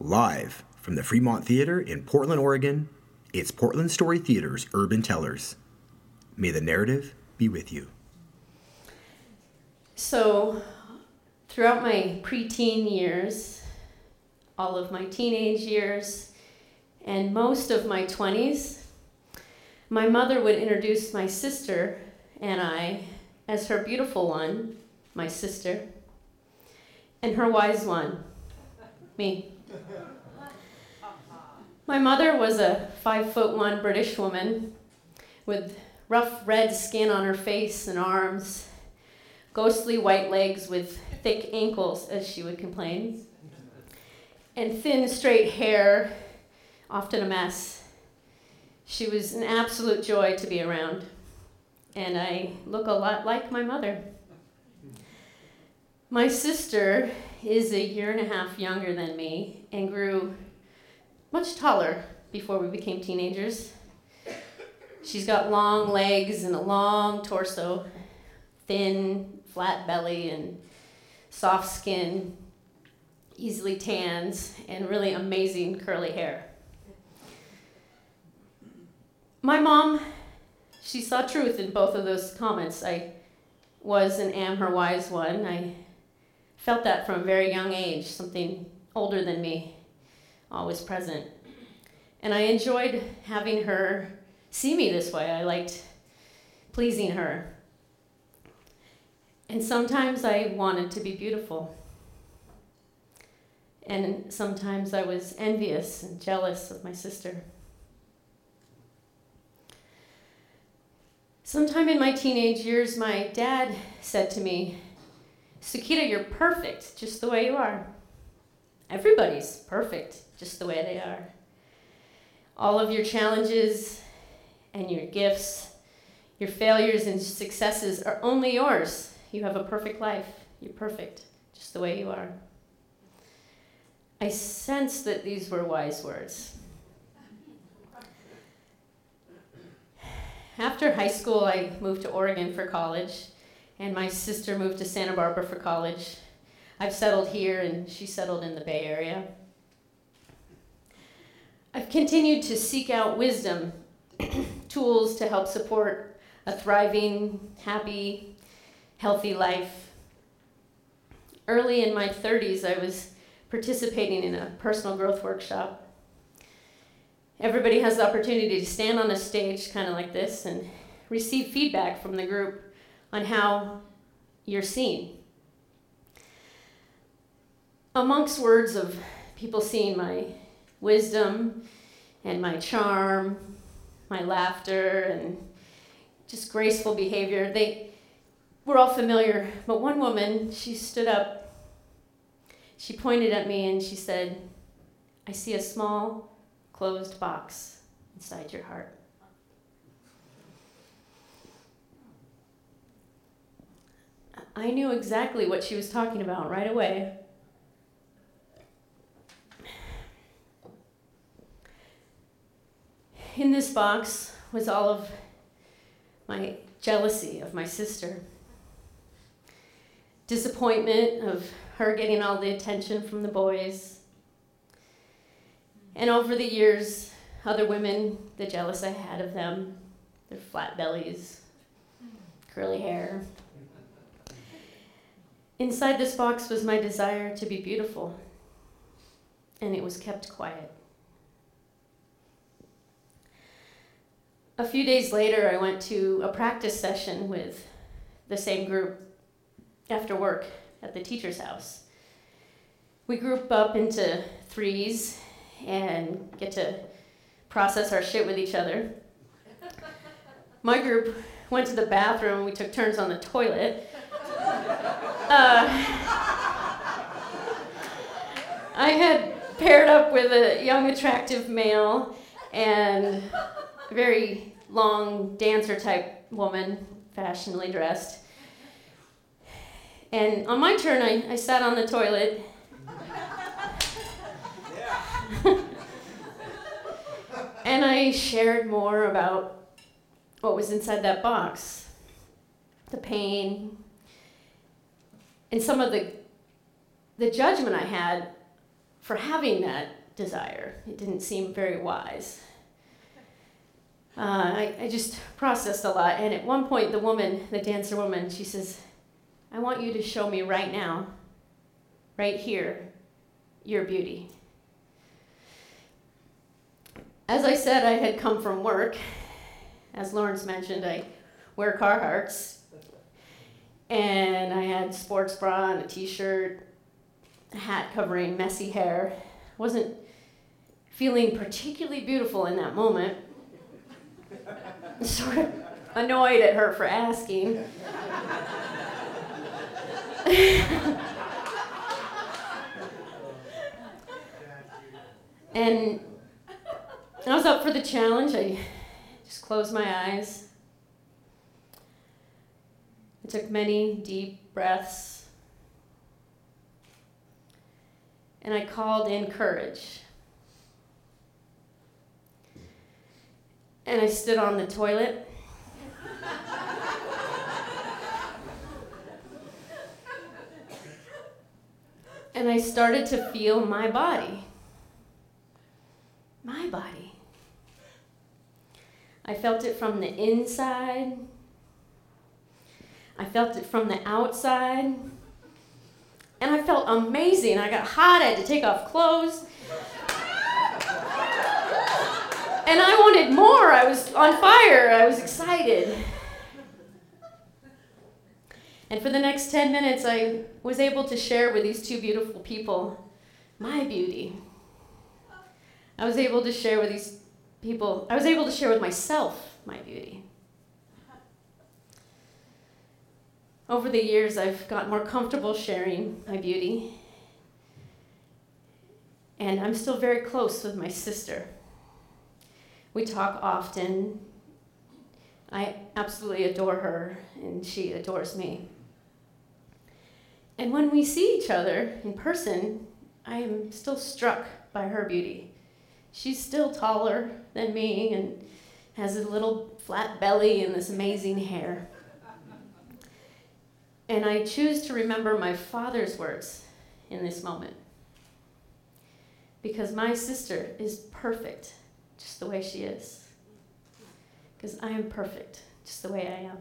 Live from the Fremont Theater in Portland, Oregon, it's Portland Story Theater's Urban Tellers. May the narrative be with you. So, throughout my preteen years, all of my teenage years, and most of my 20s, my mother would introduce my sister and I as her beautiful one, my sister, and her wise one, me. My mother was a five foot one British woman with rough red skin on her face and arms, ghostly white legs with thick ankles, as she would complain, and thin, straight hair, often a mess. She was an absolute joy to be around, and I look a lot like my mother. My sister is a year and a half younger than me and grew much taller before we became teenagers. She's got long legs and a long torso, thin, flat belly, and soft skin, easily tans, and really amazing curly hair. My mom, she saw truth in both of those comments. I was and am her wise one. I felt that from a very young age, something older than me always present. And I enjoyed having her see me this way. I liked pleasing her. And sometimes I wanted to be beautiful. And sometimes I was envious and jealous of my sister. Sometime in my teenage years, my dad said to me, Sakita, you're perfect just the way you are. Everybody's perfect just the way they are. All of your challenges and your gifts, your failures and successes are only yours. You have a perfect life. You're perfect just the way you are. I sensed that these were wise words. After high school, I moved to Oregon for college, and my sister moved to Santa Barbara for college. I've settled here, and she settled in the Bay Area. I've continued to seek out wisdom, tools to help support a thriving, happy, healthy life. Early in my 30s, I was participating in a personal growth workshop. Everybody has the opportunity to stand on a stage, kind of like this, and receive feedback from the group on mm-hmm. how you're seen. Amongst words of people seeing my wisdom and my charm, my laughter, and just graceful behavior. They were all familiar, but one woman, she stood up, she pointed at me, and she said, I see a small closed box inside your heart. I knew exactly what she was talking about right away. in this box was all of my jealousy of my sister, disappointment of her getting all the attention from the boys. And over the years, other women, the jealous I had of them, their flat bellies, curly hair. Inside this box was my desire to be beautiful, and it was kept quiet. a few days later, I went to a practice session with the same group after work at the teacher's house. We group up into threes and get to process our shit with each other. My group went to the bathroom, we took turns on the toilet. Uh, I had paired up with a young, attractive male, and a very long dancer type woman, fashionably dressed. And on my turn, I, I sat on the toilet. and I shared more about what was inside that box the pain, and some of the, the judgment I had for having that desire. It didn't seem very wise. Uh, I, I just processed a lot. And at one point, the woman, the dancer woman, she says, I want you to show me right now, right here, your beauty. As I said, I had come from work. As Lawrence mentioned, I wear Carhartts. And I had sports bra and a t-shirt, a hat covering messy hair. Wasn't feeling particularly beautiful in that moment. sort of annoyed at her for asking. and I was up for the challenge. I just closed my eyes. I took many deep breaths. And I called in courage. And I stood on the toilet. and I started to feel my body. My body. I felt it from the inside. I felt it from the outside. And I felt amazing. I got hot, I had to take off clothes. And I wanted more. I was on fire. I was excited. And for the next 10 minutes, I was able to share with these two beautiful people my beauty. I was able to share with these people, I was able to share with myself my beauty. Over the years, I've got more comfortable sharing my beauty. And I'm still very close with my sister. We talk often. I absolutely adore her, and she adores me. And when we see each other in person, I am still struck by her beauty. She's still taller than me and has a little flat belly and this amazing hair. And I choose to remember my father's words in this moment. Because my sister is perfect just the way she is. Because I am perfect, just the way I am.